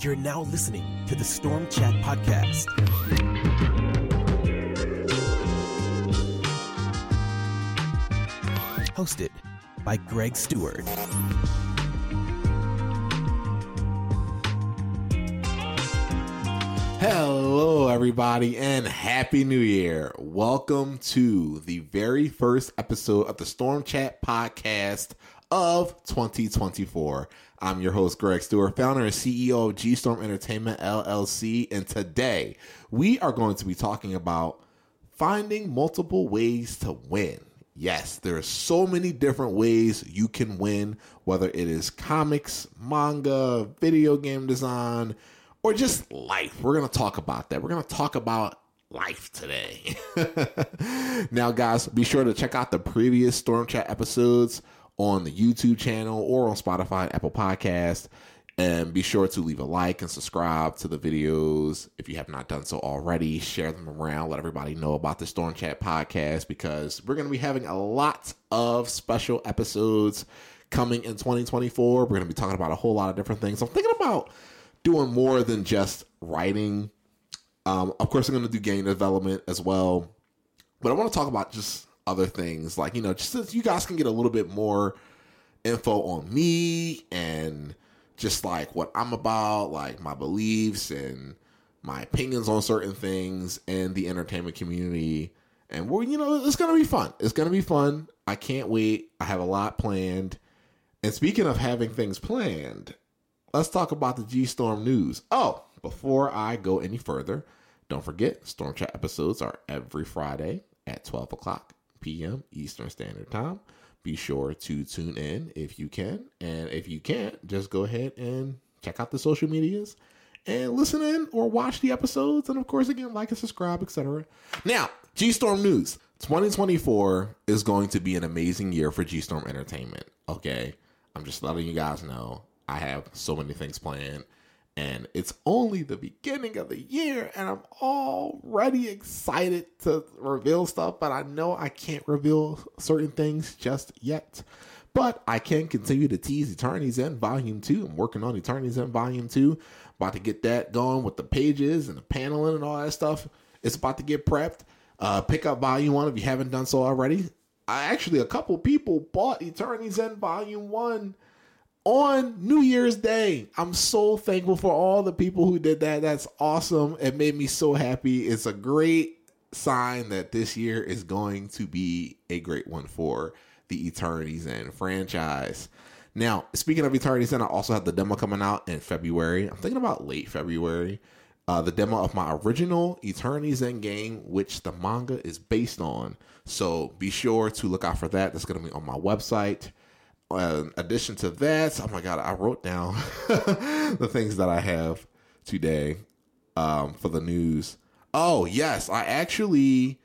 You're now listening to the Storm Chat Podcast. Hosted by Greg Stewart. Hello, everybody, and Happy New Year. Welcome to the very first episode of the Storm Chat podcast of 2024. I'm your host, Greg Stewart, founder and CEO of G Storm Entertainment LLC. And today we are going to be talking about finding multiple ways to win. Yes, there are so many different ways you can win, whether it is comics, manga, video game design, or just life. We're going to talk about that. We're going to talk about life today. now, guys, be sure to check out the previous Storm Chat episodes on the YouTube channel or on Spotify Apple Podcast. And be sure to leave a like and subscribe to the videos if you have not done so already. Share them around, let everybody know about the Storm Chat podcast because we're going to be having a lot of special episodes coming in 2024. We're going to be talking about a whole lot of different things. I'm thinking about doing more than just writing. Um, of course, I'm going to do game development as well, but I want to talk about just other things, like you know, just so you guys can get a little bit more info on me and just like what I'm about, like my beliefs and my opinions on certain things and the entertainment community. And we're, you know, it's going to be fun. It's going to be fun. I can't wait. I have a lot planned. And speaking of having things planned, let's talk about the G Storm news. Oh, before I go any further, don't forget Storm Chat episodes are every Friday at 12 o'clock p.m. Eastern Standard Time. Be sure to tune in if you can. And if you can't, just go ahead and check out the social medias and listen in or watch the episodes. And of course, again, like and subscribe, etc. Now, G Storm News 2024 is going to be an amazing year for G Storm Entertainment. Okay. I'm just letting you guys know I have so many things planned and it's only the beginning of the year and i'm already excited to reveal stuff but i know i can't reveal certain things just yet. But i can continue to tease eternity's end volume 2 i'm working on eternity's end volume 2 about to get that going with the pages and the paneling and all that stuff. It's about to get prepped. Uh, pick up volume 1 if you haven't done so already. I actually a couple people bought eternity's end volume 1 on New Year's Day. I'm so thankful for all the people who did that. That's awesome. It made me so happy. It's a great sign that this year is going to be a great one for the Eternities End franchise. Now, speaking of Eternities End, I also have the demo coming out in February. I'm thinking about late February. Uh, the demo of my original Eternities End game, which the manga is based on. So be sure to look out for that. That's going to be on my website uh, addition to that, oh my god, I wrote down the things that I have today um, for the news. Oh yes, I actually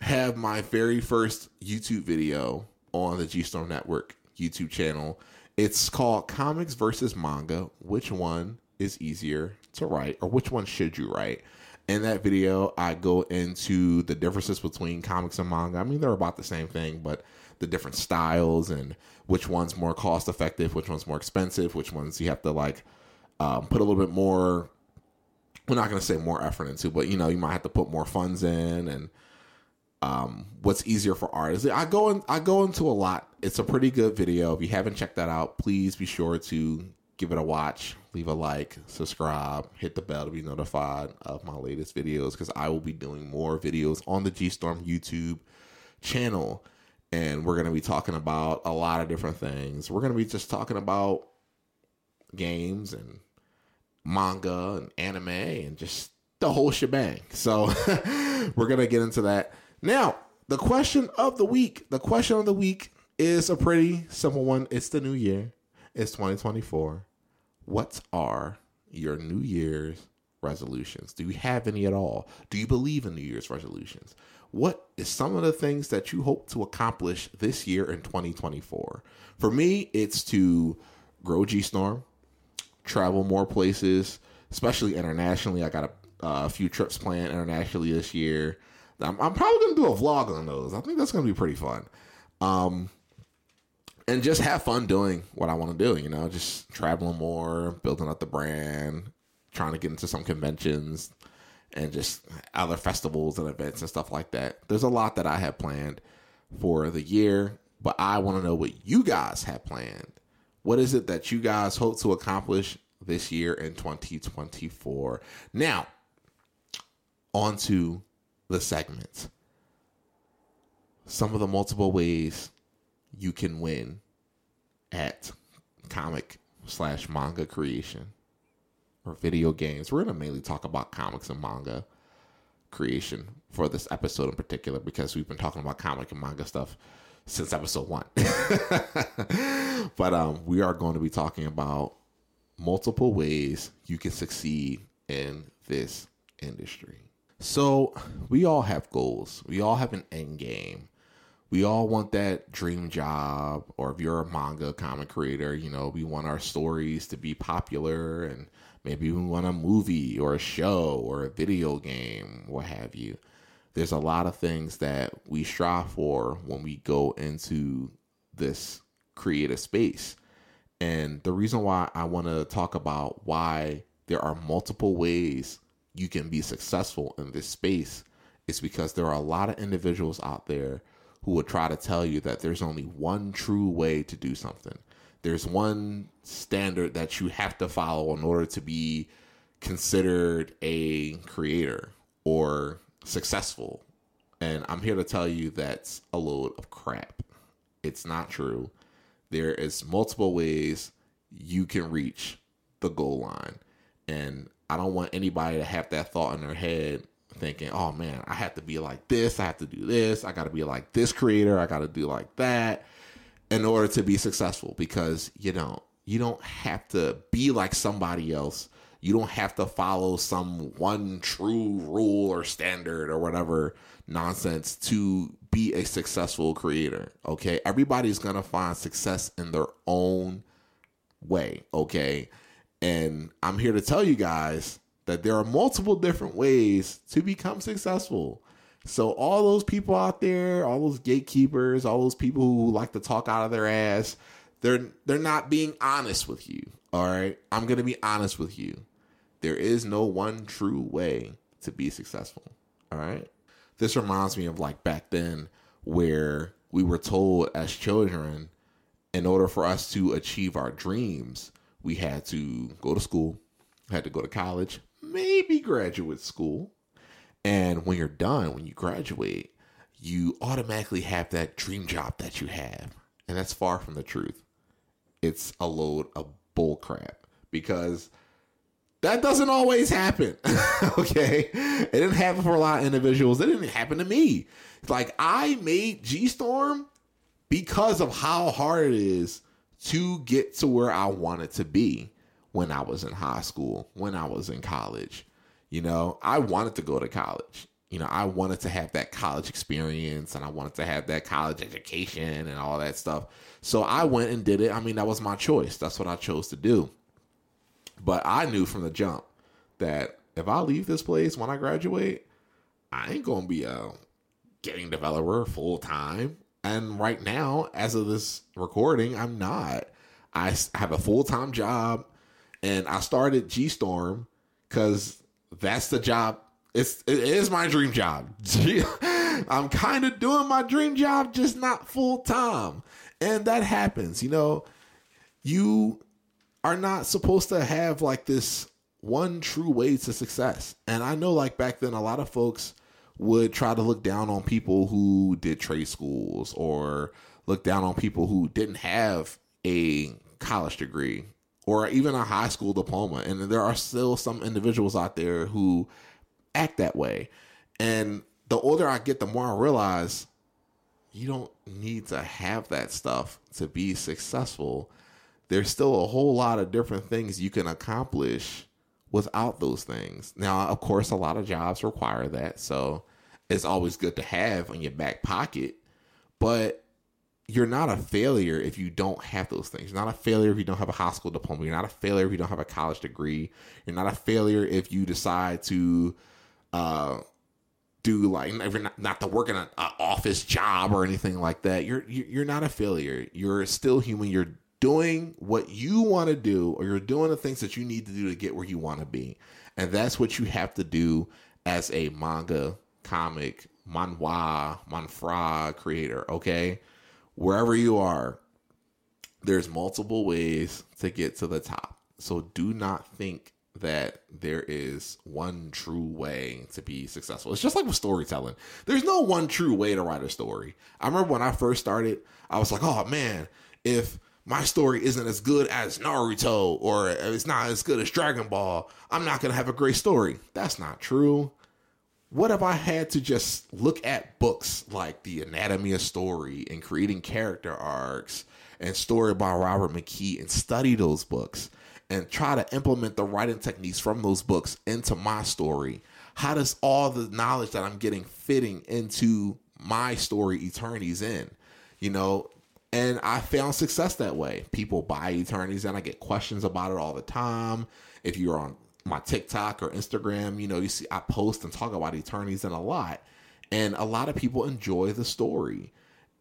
have my very first YouTube video on the G Storm Network YouTube channel. It's called Comics versus Manga. Which one is easier to write, or which one should you write? In that video, I go into the differences between comics and manga. I mean, they're about the same thing, but the different styles and which one's more cost effective, which one's more expensive, which ones you have to like um, put a little bit more. We're not going to say more effort into, but you know, you might have to put more funds in and um, what's easier for artists. I go in, I go into a lot. It's a pretty good video. If you haven't checked that out, please be sure to give it a watch, leave a like, subscribe, hit the bell to be notified of my latest videos because I will be doing more videos on the G Storm YouTube channel and we're going to be talking about a lot of different things. We're going to be just talking about games and manga and anime and just the whole shebang. So we're going to get into that. Now, the question of the week, the question of the week is a pretty simple one. It's the new year. It's 2024. What are your New Year's resolutions? Do you have any at all? Do you believe in New Year's resolutions? What is some of the things that you hope to accomplish this year in 2024? For me, it's to grow G Storm, travel more places, especially internationally. I got a, few trips planned internationally this year. I'm, I'm probably going to do a vlog on those. I think that's going to be pretty fun. Um, and just have fun doing what I want to do. You know, just traveling more, building up the brand, trying to get into some conventions, and just other festivals and events and stuff like that. There's a lot that I have planned for the year, but I want to know what you guys have planned. What is it that you guys hope to accomplish this year in 2024? Now, on to the segments. Some of the multiple ways you can win at comic slash manga creation or video games. We're going to mainly talk about comics and manga creation for this episode in particular because we've been talking about comic and manga stuff since episode one. but um, we are going to be talking about multiple ways you can succeed in this industry. So we all have goals. We all have an end game. We all want that dream job, or if you're a manga comic creator, you know, we want our stories to be popular and maybe we want a movie or a show or a video game, what have you. There's a lot of things that we strive for when we go into this creative space. And the reason why I want to talk about why there are multiple ways you can be successful in this space is because there are a lot of individuals out there who will try to tell you that there's only one true way to do something. There's one standard that you have to follow in order to be considered a creator or successful. And I'm here to tell you that's a load of crap. It's not true. There is multiple ways you can reach the goal line. And I don't want anybody to have that thought in their head thinking, oh man, I have to be like this, I have to do this, I got to be like this creator, I got to do like that in order to be successful because you don't. You don't have to be like somebody else. You don't have to follow some one true rule or standard or whatever nonsense to be a successful creator. Okay. Everybody's to find success in their own way. Okay. And I'm here to tell you guys that there are multiple different ways to become successful. So all those people out there, all those gatekeepers, all those people who like to talk out of their ass, they're they're not being honest with you. All right? I'm going to be honest with you. There is no one true way to be successful. All right? This reminds me of like back then where we were told as children in order for us to achieve our dreams, we had to go to school, had to go to college, maybe graduate school. And when you're done, when you graduate, you automatically have that dream job that you have. And that's far from the truth. It's a load of bullcrap because that doesn't always happen. okay. It didn't happen for a lot of individuals. It didn't happen to me. Like I made G Storm because of how hard it is to get to where I wanted to be when I was in high school, when I was in college. You know, I wanted to go to college. You know, I wanted to have that college experience and I wanted to have that college education and all that stuff. So I went and did it. I mean, that was my choice. That's what I chose to do. But I knew from the jump that if I leave this place when I graduate, I ain't going to be uh, a game developer full time. And right now, as of this recording, I'm not. I have a full time job and I started G Storm because that's the job. It's it is my dream job. I'm kind of doing my dream job, just not full time, and that happens. You know, you are not supposed to have like this one true way to success. And I know, like back then, a lot of folks would try to look down on people who did trade schools or look down on people who didn't have a college degree or even a high school diploma. And there are still some individuals out there who act that way. And the older I get, the more I realize you don't need to have that stuff to be successful. There's still a whole lot of different things you can accomplish without those things. Now, of course, a lot of jobs require that. So it's always good to have in your back pocket. But you're not a failure if you don't have those things. You're not a failure if you don't have a high school diploma. You're not a failure if you don't have a college degree. You're not a failure if you decide to uh, do like if you're not, not to work in an office job or anything like that. You're you're not a failure. You're still human. You're doing what you want to do, or you're doing the things that you need to do to get where you want to be, and that's what you have to do as a manga, comic, manhwa, manhua creator. Okay, wherever you are, there's multiple ways to get to the top. So do not think that there is one true way to be successful. It's just like with storytelling. There's no one true way to write a story. I remember when I first started, I was like, oh man, if my story isn't as good as Naruto or it's not as good as Dragon Ball, I'm not going to have a great story. That's not true. What if I had to just look at books like The Anatomy of Story and creating character arcs and Story by Robert McKee and study those books and try to implement the writing techniques from those books into my story? How does all the knowledge that I'm getting fitting into my story Eternity's End? You know, and I found success that way. People buy Eternity's End I get questions about it all the time. If you're on my TikTok or Instagram, you know, you see I post and talk about Eternity's End a lot. And a lot of people enjoy the story.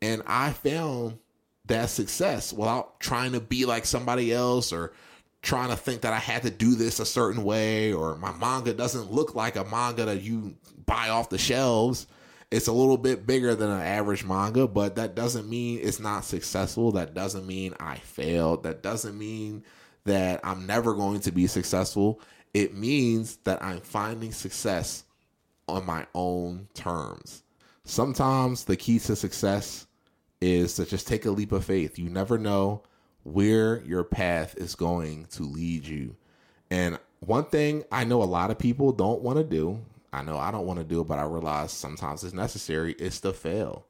And I found that success without trying to be like somebody else or trying to think that I had to do this a certain way or my manga doesn't look like a manga that you buy off the shelves. It's a little bit bigger than an average manga, but that doesn't mean it's not successful. That doesn't mean I failed. That doesn't mean that I'm never going to be successful. It means that I'm finding success on my own terms. Sometimes the key to success is to just take a leap of faith. You never know where your path is going to lead you. And one thing I know a lot of people don't want to do, I know I don't want to do it, but I realize sometimes it's necessary, is to fail.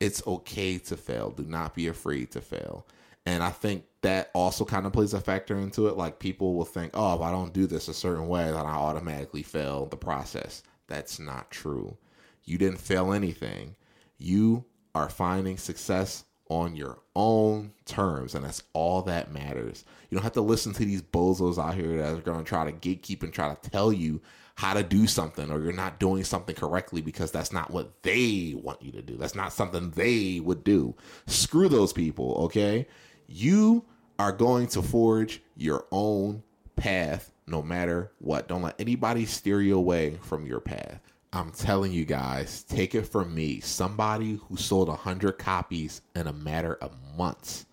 It's okay to fail. Do not be afraid to fail. And I think that also kind of plays a factor into it. Like people will think, oh, if I don't do this a certain way, then I automatically fail the process. That's not true. You didn't fail anything. You are finding success on your own terms, and that's all that matters. You don't have to listen to these bozos out here that are going to try to gatekeep and try to tell you how to do something or you're not doing something correctly because that's not what they want you to do. That's not something they would do. Screw those people, okay? You are going to forge your own path no matter what. Don't let anybody steer you away from your path. I'm telling you guys, take it from me, somebody who sold 100 copies in a matter of months.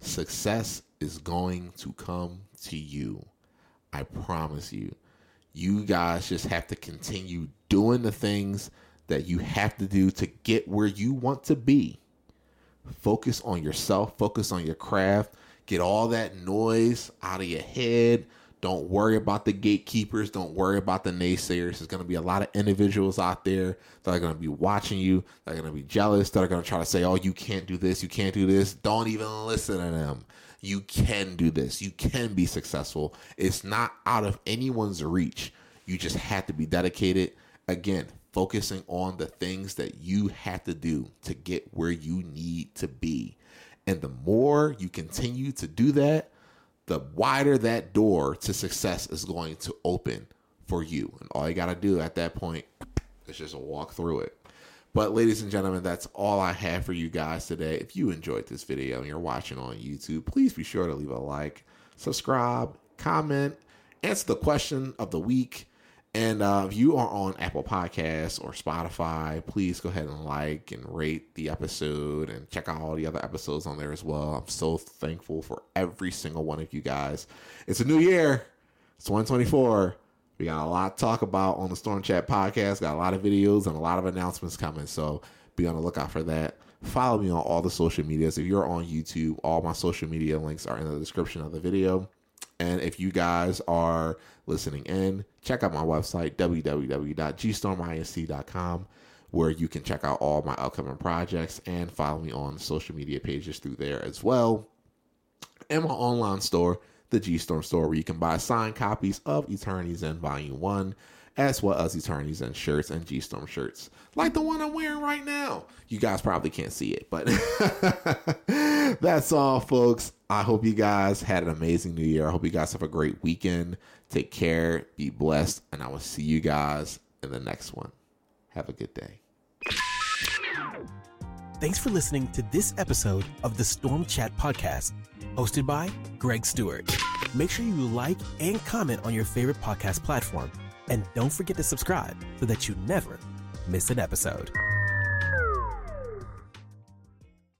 Success is going to come to you. I promise you. You guys just have to continue doing the things that you have to do to get where you want to be. Focus on yourself, focus on your craft, get all that noise out of your head don't worry about the gatekeepers. Don't worry about the naysayers. There's going to be a lot of individuals out there that are going to be watching you, that are going to be jealous, that are going to try to say, oh, you can't do this, you can't do this. Don't even listen to them. You can do this. You can be successful. It's not out of anyone's reach. You just have to be dedicated. Again, focusing on the things that you have to do to get where you need to be. And the more you continue to do that, the wider that door to success is going to open for you. And all you got to do at that point is just walk through it. But, ladies and gentlemen, that's all I have for you guys today. If you enjoyed this video and you're watching on YouTube, please be sure to leave a like, subscribe, comment, answer the question of the week and uh, if you are on Apple Podcasts or Spotify, please go ahead and like and rate the episode and check out all the other episodes on there as well. I'm so thankful for every single one of you guys. It's a new year, it's 2024. We got a lot to talk about on the Storm Chat podcast. Got a lot of videos and a lot of announcements coming. So be on the lookout for that. Follow me on all the social medias. If you're on YouTube, all my social media links are in the description of the video. And if you guys are listening in, check out my website, www.gstorminc.com, where you can check out all my upcoming projects and follow me on social media pages through there as well. And my online store, the G Storm store, where you can buy signed copies of Eternity's End Volume 1 as well as Eternity's End shirts and G Storm shirts, like the one I'm wearing right now. You guys probably can't see it, but that's all, folks. I hope you guys had an amazing new year. I hope you guys have a great weekend. Take care, be blessed, and I will see you guys in the next one. Have a good day. Thanks for listening to this episode of the Storm Chat Podcast, hosted by Greg Stewart. Make sure you like and comment on your favorite podcast platform. And don't forget to subscribe so that you never miss an episode.